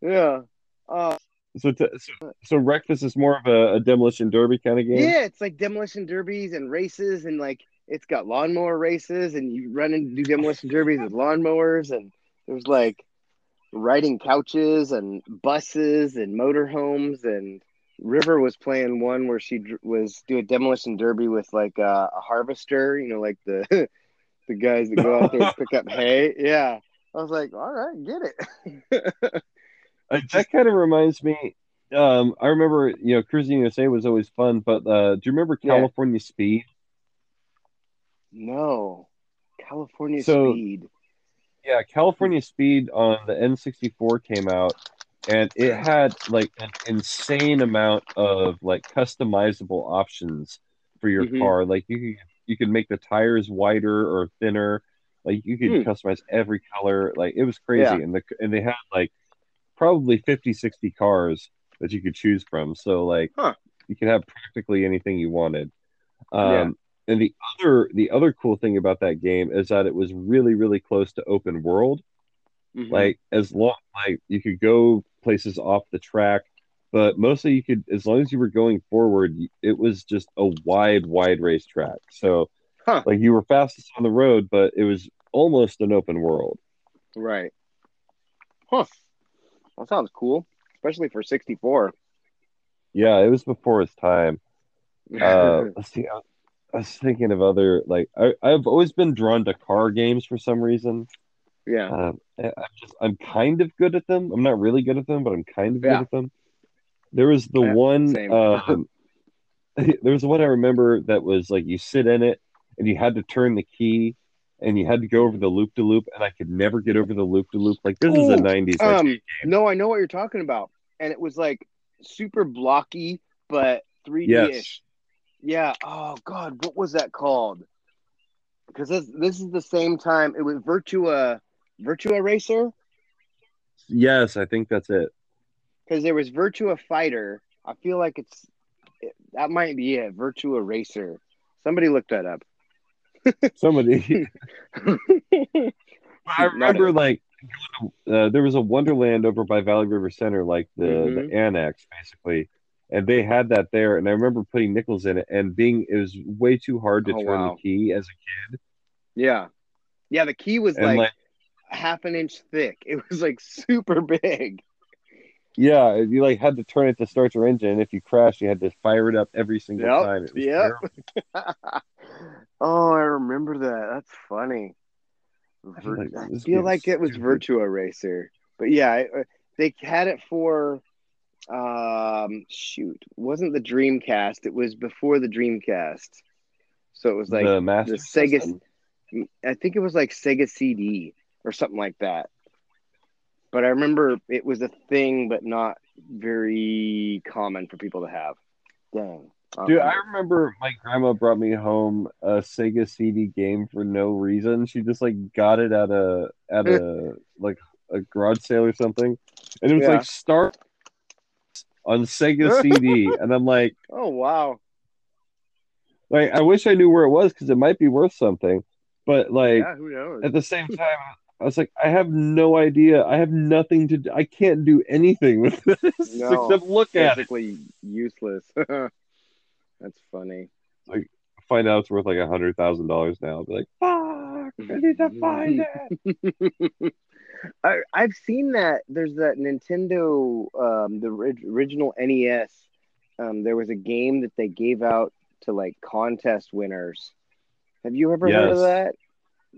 S1: Yeah. Uh,
S2: so, t- so, so Wreckfest is more of a, a, demolition derby kind of game.
S1: Yeah, it's like demolition derbies and races, and like it's got lawnmower races, and you run and do demolition derbies with lawnmowers, and there's like riding couches and buses and motorhomes and River was playing one where she was do a demolition derby with like a, a harvester, you know, like the the guys that go out there and pick up hay. Yeah, I was like, all right, get it.
S2: that kind of reminds me. Um, I remember, you know, Cruis'n USA was always fun, but uh, do you remember California yeah. Speed?
S1: No, California so, Speed.
S2: Yeah, California Speed on the N64 came out, and it had like an insane amount of like customizable options for your mm-hmm. car. Like you could you could make the tires wider or thinner. Like you could
S1: Hmm.
S2: customize every color. Like it was crazy.
S1: Yeah.
S2: And the and they had like probably 50, 60 cars that you could choose from. So like
S1: Huh.
S2: you could have practically anything you wanted. Um
S1: Yeah.
S2: and the other the other cool thing about that game is that it was really, really close to open world.
S1: Mhm.
S2: Like as long like you could go places off the track, but mostly you could as long as you were going forward, it was just a wide, wide racetrack. So
S1: Huh.
S2: like you were fastest on the road, but it was almost an open world.
S1: right. Huh. That sounds cool, especially for 64.
S2: Yeah, it was before its time. Uh, let's see. I, I was thinking of other like I, I've always been drawn to car games for some reason.
S1: Yeah.
S2: Um, I'm just I'm kind of good at them. I'm not really good at them, but I'm kind of
S1: Yeah.
S2: good at them. There was the
S1: Yeah,
S2: one. Um, there was one I remember that was like you sit in it and you had to turn the key and you had to go over the loop to loop, and I could never get over the loop to loop. Like this is a
S1: Ooh,
S2: '90s.
S1: Um,
S2: game.
S1: no, I know what you're talking about, and it was like super blocky, but 3D
S2: Yes.
S1: ish. Yeah. Oh God, what was that called? Because this this is the same time it was Virtua Virtua Racer.
S2: Yes, I think that's it.
S1: Because there was Virtua Fighter. I feel like it's that might be it. Virtua Racer. Somebody looked that up.
S2: Somebody. I remember like uh, there was a Wonderland over by Valley River Center, like the
S1: Mhm.
S2: the annex, basically, and they had that there. And I remember putting nickels in it, and being it was way too hard to
S1: Oh,
S2: turn
S1: wow.
S2: the key as a kid.
S1: yeah. Yeah, the key was
S2: and
S1: like,
S2: like
S1: half an inch thick. It was like super big.
S2: yeah, you like had to turn it to start your engine. And if you crashed, you had to fire it up every single
S1: Yep,
S2: time. It was
S1: yep.
S2: terrible.
S1: oh, I remember that. That's funny.
S2: I
S1: Vir-
S2: feel like
S1: I feel like it was
S2: stupid.
S1: Virtua Racer, but yeah, I, uh, they had it for. Um, shoot, wasn't the Dreamcast? It was before the Dreamcast, so it was like
S2: the
S1: the Sega-
S2: System?
S1: I think it was like Sega CD or something like that. But I remember it was a thing, but not very common for people to have. Dang. don't
S2: Dude, I
S1: remember.
S2: remember my grandma brought me home a Sega CD game for no reason. She just like got it at a at a like a garage sale or something, and it was
S1: Yeah.
S2: like Start on Sega CD, and I'm like,
S1: Oh wow.
S2: like I wish I knew where it was because it might be worth something, but like
S1: yeah,
S2: at the same time. I was like, I have no idea. I have nothing to do. I can't do anything with this
S1: No,
S2: except look at it.
S1: Useless. That's funny.
S2: I find out it's worth like a hundred thousand dollars now. I'll be like, fuck, I need to find it.
S1: I, I've seen that. There's that Nintendo, um, the orig- original NES. Um, there was a game that they gave out to like contest winners. Have you ever heard of that?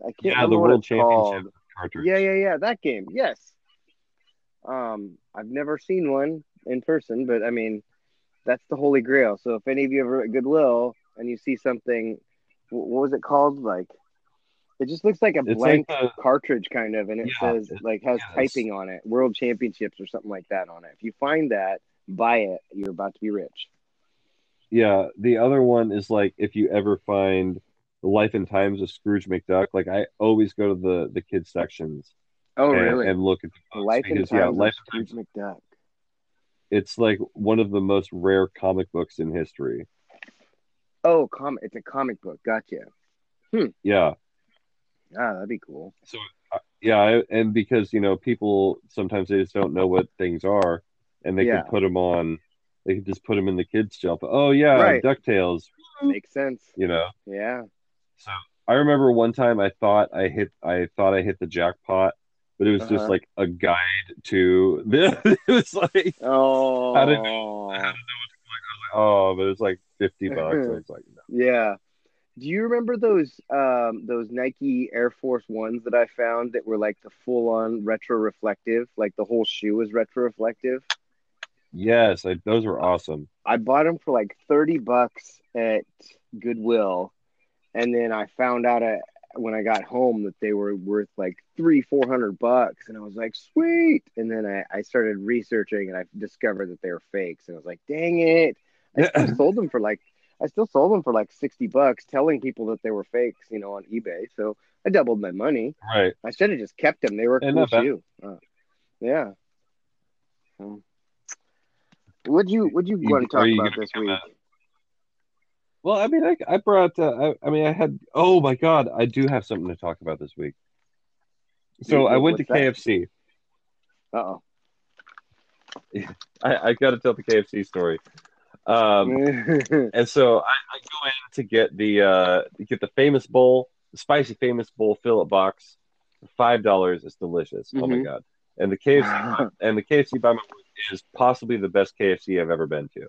S1: I can't
S2: Yeah,
S1: remember
S2: the
S1: what
S2: World
S1: it's called.
S2: Cartridge.
S1: Yeah, yeah, yeah. That game. Yes. Um, I've never seen one in person, but I mean, that's the holy grail. So if any of you ever at Goodwill and you see something, what was it called? Like, it just looks like a
S2: It's
S1: blank
S2: like the
S1: cartridge kind of, and it
S2: Yeah,
S1: says like has
S2: yes.
S1: typing on it, World Championships or something like that on it. If you find that, buy it. You're about to be rich.
S2: yeah. The other one is like if you ever find the Life and Times of Scrooge McDuck. Like I always go to the the kids sections
S1: Oh,
S2: and,
S1: really?
S2: and look at the
S1: Life and Times
S2: yeah,
S1: of
S2: Life and
S1: Scrooge. McDuck.
S2: It's like one of the most rare comic books in history.
S1: Oh, comic. It's a comic book. Gotcha.
S2: Yeah.
S1: Ah, that'd be cool.
S2: So uh, yeah, I, and because you know people sometimes they just don't know what things are, and they
S1: Yeah.
S2: can put them on. They can just put them in the kids' shelf. Oh yeah,
S1: Right.
S2: Ducktales.
S1: Makes sense.
S2: You know.
S1: Yeah.
S2: So I remember one time I thought I hit I thought I hit the jackpot, but it was
S1: Uh-huh.
S2: just like a guide to it was like
S1: Oh.
S2: I didn't know- I didn't know what to click. I was like, oh, but it was like fifty bucks. I was like, no.
S1: Yeah. Do you remember those um those Nike Air Force Ones that I found that were like the full on retro reflective, like the whole shoe was retro reflective?
S2: Yes, I, those were awesome.
S1: I bought them for like 30 bucks at Goodwill. And then I found out when I got home that they were worth like three, 400 bucks. And I was like, sweet. And then I, I started researching and I discovered that they were fakes. And I was like, dang it. I still sold them for like, I still sold them for like sixty bucks, telling people that they were fakes, you know, on eBay. So I doubled my money.
S2: Right.
S1: I should have just kept them. They were cool shoe. Uh, yeah. So, what'd you What'd you
S2: You-
S1: want to talk about this week?
S2: Well, I mean, I, I brought. Uh, I, I mean, I had. Oh my God, I do have something to talk about this week. So
S1: What-
S2: I went to
S1: that?
S2: KFC.
S1: Uh oh.
S2: I, I got to tell the KFC story. Um, and so I, I go in to get the uh, get the famous bowl, the spicy famous bowl fill up box, five dollars. It's delicious. Oh my
S1: Mhm.
S2: god! And the KFC and the KFC by my work is possibly the best KFC I've ever been to.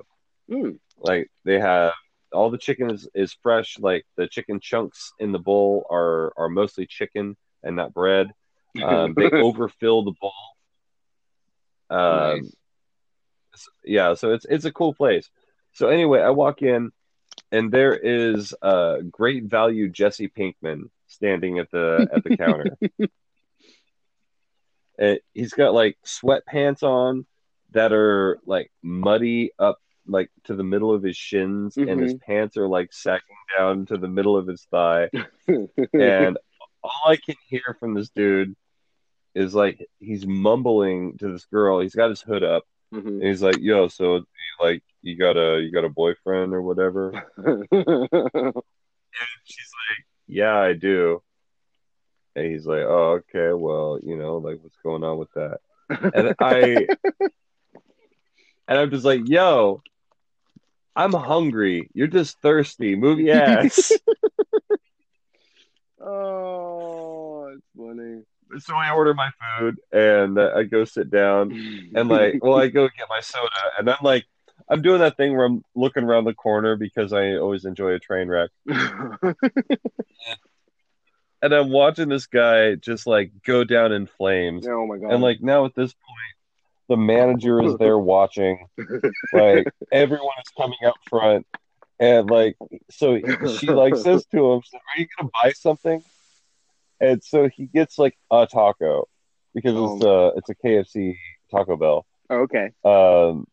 S1: Mm.
S2: Like they have all the chicken is, is fresh. Like the chicken chunks in the bowl are are mostly chicken and not bread. Um, they overfill the bowl. Um,
S1: Nice.
S2: yeah, so it's it's a cool place. So anyway, I walk in, and there is uh, great value Jesse Pinkman standing at the at the counter. And he's got like sweatpants on that are like muddy up like to the middle of his shins, and his pants are like sacking down to the middle of his thigh. and all I can hear from this dude is like he's mumbling to this girl. He's got his hood up,
S1: Mhm.
S2: and he's like, "Yo, so like you got a you got a boyfriend or whatever?" And she's like, "Yeah, I do." And he's like, "Oh, okay. Well, you know, like what's going on with that?" And I and I'm just like, "Yo, I'm hungry. You're just thirsty. Move your ass."
S1: oh, it's funny.
S2: so I order my food and I go sit down and like, well, I go get my soda and I'm like, I'm doing that thing where I'm looking around the corner because I always enjoy a train wreck. And I'm watching this guy just like go down in flames.
S1: oh my god.
S2: And like now at this point, the manager is there watching. Like everyone is coming up front. And like, so she like says to him, Are you gonna buy something? And so he gets like a taco because it's
S1: Oh.
S2: uh it's a KFC Taco Bell.
S1: okay.
S2: Um,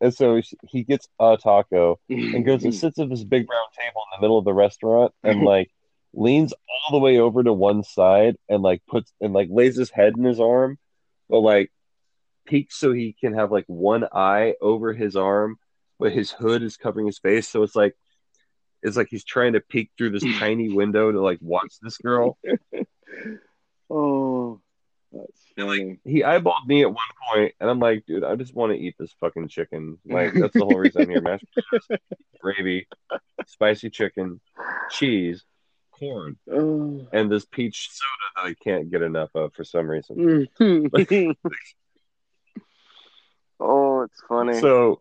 S2: and so he- he gets a taco and goes and sits at this big round table in the middle of the restaurant and like leans all the way over to one side and like puts and like lays his head in his arm, but like peeks so he can have like one eye over his arm, but his hood is covering his face. So it's like it's like he's trying to peek through this tiny window to like watch this girl.
S1: oh,
S2: And, like he eyeballed me at one point, and I'm like, dude, I just want to eat this fucking chicken. Like that's the whole reason I'm here. Mashed potatoes, gravy, spicy chicken, cheese, corn,
S1: oh.
S2: and this peach soda that I can't get enough of for some reason. Mm-hmm.
S1: Oh, it's funny.
S2: So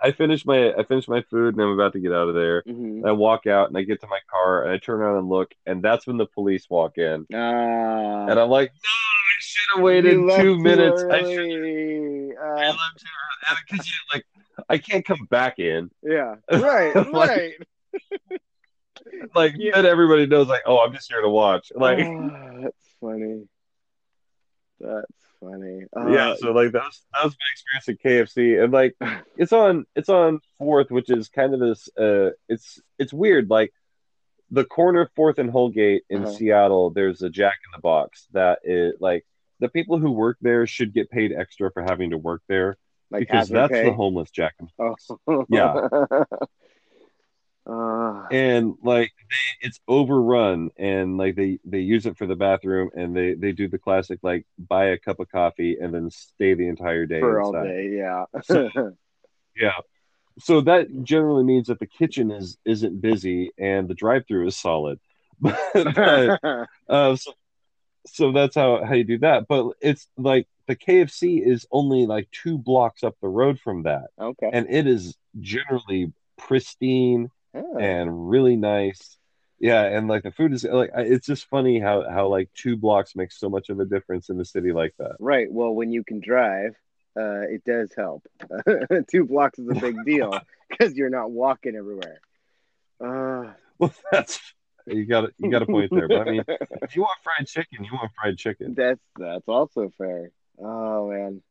S2: I finish my I finish my food, and I'm about to get out of there.
S1: Mhm.
S2: And I walk out, and I get to my car, and I turn around and look, and that's when the police walk in,
S1: Ah,
S2: and I'm like, no, I should have waited two minutes. I should.
S1: early.
S2: I
S1: Ah,
S2: left too early because you like I can't come back in.
S1: yeah, right,
S2: Like-
S1: right.
S2: Like
S1: Yeah.
S2: then everybody knows like, oh, I'm just here to watch. Like
S1: Ah, that's funny. That's funny.
S2: yeah,
S1: Uh,
S2: so like that was that was my experience at KFC. And like it's on it's on fourth, which is kind of this uh it's it's weird. Like the corner of fourth and Holgate in
S1: Uh-huh.
S2: Seattle, there's a Jack in the Box that is like the people who work there should get paid extra for having to work there
S1: like
S2: because that's
S1: pay.
S2: the homeless Jack in
S1: Oh.
S2: Yeah.
S1: Uh,
S2: and like they, it's overrun and like they they use it for the bathroom and they they do the classic like buy a cup of coffee and then stay the entire day
S1: for all day, yeah.
S2: So- yeah. So that generally means that the kitchen is isn't busy and the drive-through is solid. But, uh, so, so that's how how you do that. But it's like the kfc is only like two blocks up the road from that.
S1: Okay.
S2: and it is generally pristine And really nice. Yeah, and like the food is like it's just funny how how like two blocks makes so much of a difference in a city like that.
S1: Right. Well, when you can drive, uh, it does help. Two blocks is a big deal because you're not walking everywhere. Uh,
S2: Well, that's you got you got a point there. But I mean, if you want fried chicken, you want fried chicken.
S1: that's that's also fair. Oh man.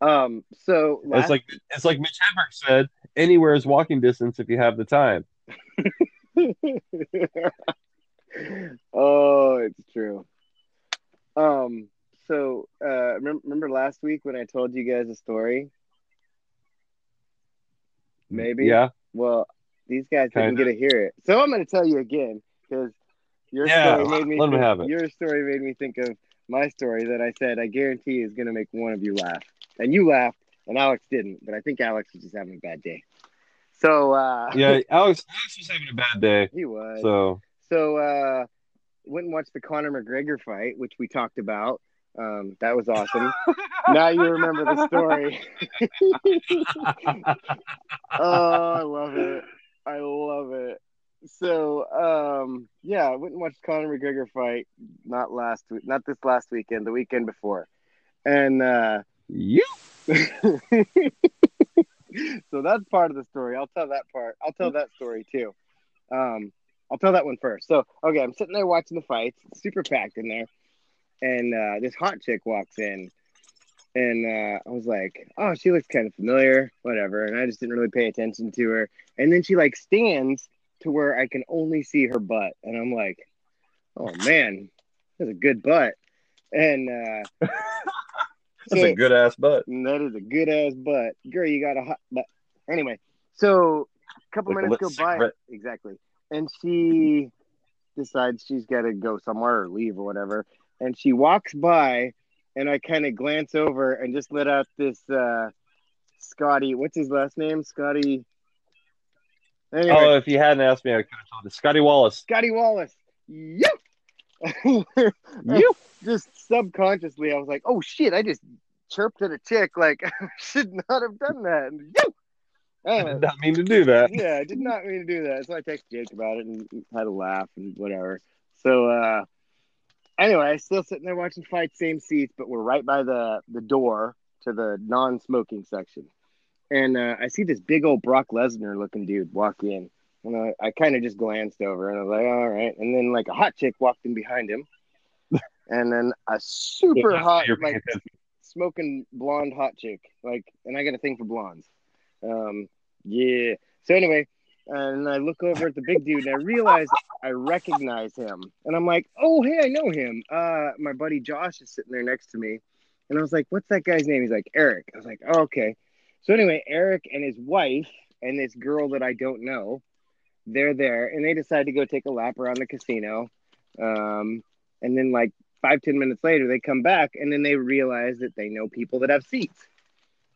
S1: Um. So last,
S2: It's like it's like Mitch Hedberg said, anywhere is walking distance if you have the time.
S1: oh, it's true. Um, so uh, remember, last week when I told you guys a story? Maybe.
S2: Yeah.
S1: Well, these guys didn't get to hear it, so I'm going to tell you again because your
S2: Yeah,
S1: story made me.
S2: let
S1: think,
S2: have it.
S1: Your story made me think of my story that I said I guarantee is going to make one of you laugh, and you laughed, and Alex didn't. But I think Alex was just having a bad day. So uh,
S2: Yeah, Alex, Alex was having a bad day.
S1: he was.
S2: So
S1: So uh went and watched the Conor McGregor fight, which we talked about. Um, that was awesome. now you remember the story. oh, I love it. I love it. So um yeah, I went and watched Conor McGregor fight not last week not this last weekend, the weekend before. And uh
S2: you
S1: so that's part of the story. I'll tell that part. I'll tell that story too. Um, I'll tell that one first. So, okay, I'm sitting there watching the fights, super packed in there, and uh, this hot chick walks in, and uh, I was like, "Oh, she looks kind of familiar, whatever." And I just didn't really pay attention to her. And then she like stands to where I can only see her butt, and I'm like, "Oh man, that's a good butt." And uh,
S2: that's a good ass butt.
S1: that is a good ass butt. Girl, you got a hot butt. Anyway, so a couple
S2: Like
S1: minutes
S2: lit
S1: go by. Exactly. And she decides she's got to go somewhere or leave or whatever. And she walks by, and I kind of glance over and just let out this uh, Scotty. What's his last name? Scotty. Anyway,
S2: Oh, if you hadn't asked me, I could have told you. Scotty Wallace.
S1: Scotty Wallace. Yep.
S2: You.
S1: just subconsciously, I was like, "Oh shit!" I just chirped at a chick. Like, I should not have done that. And, you.
S2: I did not mean to do that.
S1: yeah, I did not mean to do that. So I texted Jake about it and had a laugh and whatever. So uh anyway, I still sitting there watching fight, same seats, but we're right by the the door to the non-smoking section. And uh, I see this big old Brock Lesnar looking dude walk in. And I, I kind of just glanced over and I was like, all right. And then like a hot chick walked in behind him. And then a super hot, like smoking blonde hot chick. Like, and I got a thing for blondes. Um, yeah. So anyway, and I look over at the big dude and I realize I recognize him. And I'm like, oh, hey, I know him. Uh, my buddy Josh is sitting there next to me. And I was like, what's that guy's name? He's like, Eric. I was like, oh, okay. So anyway, Eric and his wife and this girl that I don't know, they're there and they decide to go take a lap around the casino. Um, and then like five, ten minutes later, they come back and then they realize that they know people that have seats.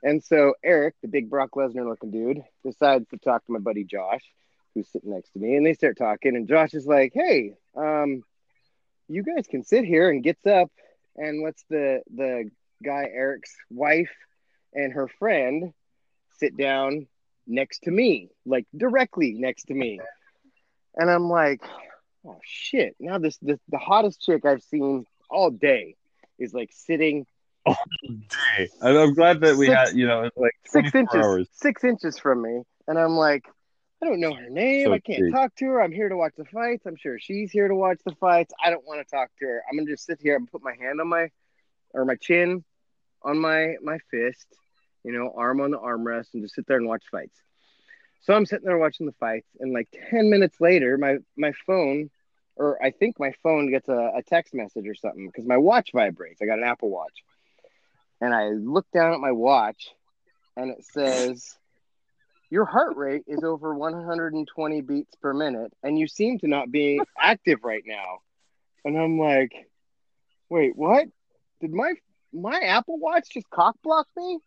S1: And so Eric, the big Brock Lesnar looking dude, decides to talk to my buddy Josh, who's sitting next to me, and they start talking. And Josh is like, "Hey, um, you guys can sit here," and gets up and lets the the guy Eric's wife and her friend sit down next to me, like directly next to me. And I'm like, "Oh shit!" Now this, this the hottest chick I've seen all day is like sitting all
S2: Day. I'm I'm glad that we
S1: Six-
S2: had, you know, like
S1: six inches,
S2: hours.
S1: six inches from me, and I'm like, I don't know her name.
S2: So
S1: I can't
S2: sweet.
S1: talk to her. I'm here to watch the fights. I'm sure she's here to watch the fights. I don't want to talk to her. I'm gonna just sit here and put my hand on my, or my chin, on my my fist, you know, arm on the armrest, and just sit there and watch fights. So I'm sitting there watching the fights, and like ten minutes later, my my phone, or I think my phone gets a, a text message or something because my watch vibrates. I got an Apple Watch, and I look down at my watch, and it says, "Your heart rate is over 120 beats per minute, and you seem to not be active right now." And I'm like, "Wait, what? Did my my Apple Watch just cock block me?"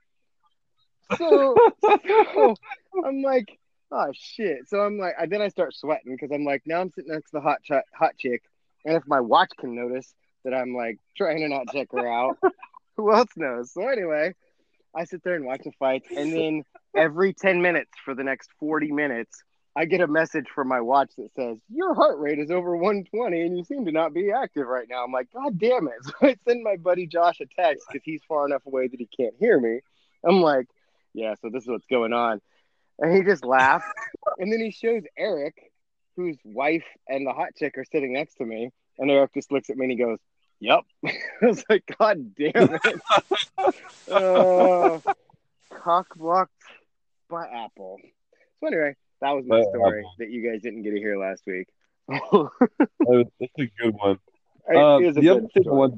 S1: So, so I'm like, oh shit. So I'm like, I, then I start sweating because I'm like, now I'm sitting next to the hot ch- hot chick, and if my watch can notice that I'm like trying to not check her out, who else knows? So anyway, I sit there and watch the fights, and then every ten minutes for the next forty minutes. I get a message from my watch that says your heart rate is over 120 and you seem to not be active right now. I'm like, God damn it! So I send my buddy Josh a text because he's far enough away that he can't hear me. I'm like, yeah, so this is what's going on. And he just laughs. and then he shows Eric, whose wife and the hot chick are sitting next to me. And Eric just looks at me and he goes, Yep. I was like, God damn it. uh, cock blocked by Apple. So anyway, that was my
S2: uh,
S1: story that you guys didn't get to hear last week.
S2: That- That's a good one.
S1: It
S2: Uh,
S1: a
S2: the other thing
S1: story.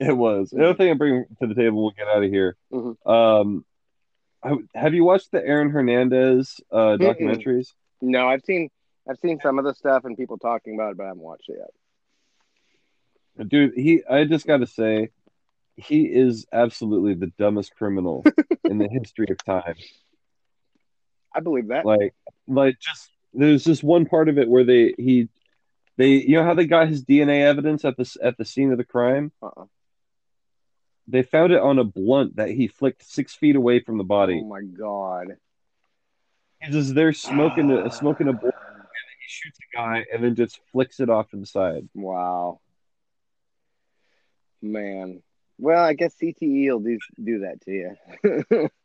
S2: it was the other thing I bring to the table. We'll get out of here.
S1: Mhm.
S2: Um, have you watched the Aaron Hernandez uh, documentaries?
S1: No, I've seen I've seen some of the stuff and people talking about it, but I haven't watched it yet.
S2: Dude, he I just got to say, he is absolutely the dumbest criminal in the history of time.
S1: I believe that.
S2: Like, like just there's just one part of it where they he they you know how they got his DNA evidence at the at the scene of the crime.
S1: Uh-uh.
S2: They found it on a blunt that he flicked six feet away from the body.
S1: Oh my god.
S2: He's just there smoking a smoking a blunt. He shoots a guy and then just flicks it off to the side.
S1: Wow. Man. Well, I guess CTE will do do that to you.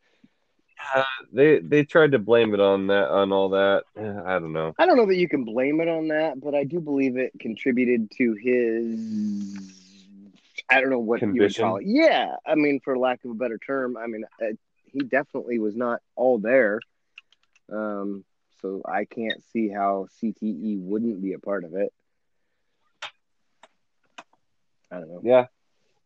S2: Uh, they they tried to blame it on that on all that. I don't know.
S1: I don't know that you can blame it on that, but I do believe it contributed to his. I don't know what you would call it. Yeah, I mean, for lack of a better term, I mean, uh, he definitely was not all there. Um, so I can't see how CTE wouldn't be a part of it. I don't know.
S2: Yeah,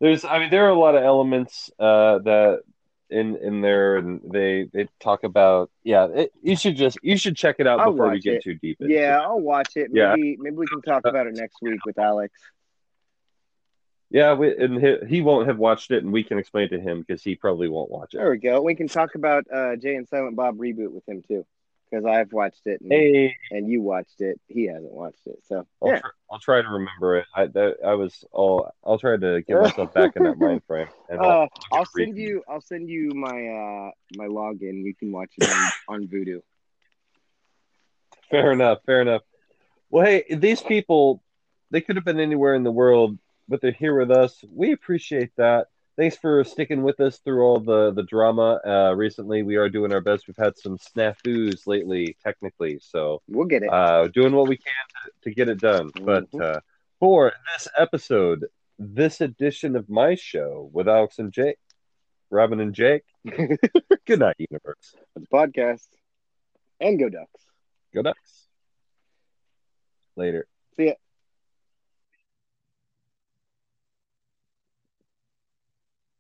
S2: there's. I mean, there are a lot of elements uh, that in in there, and they they talk about. Yeah, it, you should just you should check it out
S1: I'll
S2: before we get
S1: it.
S2: too deep. into
S1: Yeah,
S2: it.
S1: I'll watch it.
S2: Yeah.
S1: Maybe maybe we can talk about it next week with Alex.
S2: Yeah. We, and he, he won't have watched it, and we can explain to him because he probably won't watch it.
S1: There we go. We can talk about uh, Jay and Silent Bob reboot with him too, because I've watched it and,
S2: Hey,
S1: and you watched it. He hasn't watched it, so
S2: I'll,
S1: yeah.
S2: tr- I'll try to remember it. I that, I was all. I'll try to get myself back in that mind frame. And I'll,
S1: Uh, I'll
S2: a
S1: send you. I'll send you my uh my login. You can watch it on, on Vudu.
S2: Fair enough. Fair enough. Well, hey, these people, they could have been anywhere in the world, but they're here with us. We appreciate that. Thanks for sticking with us through all the the drama. Uh, recently, we are doing our best. We've had some snafus lately, technically, so
S1: We'll get it.
S2: uh, doing what we can to, to get it done. But
S1: Mhm.
S2: uh, for this episode, this edition of my show with Alex and Jake, Robin and Jake. Good night, universe.
S1: It's a podcast. And go Ducks.
S2: Go Ducks. Later.
S1: See ya.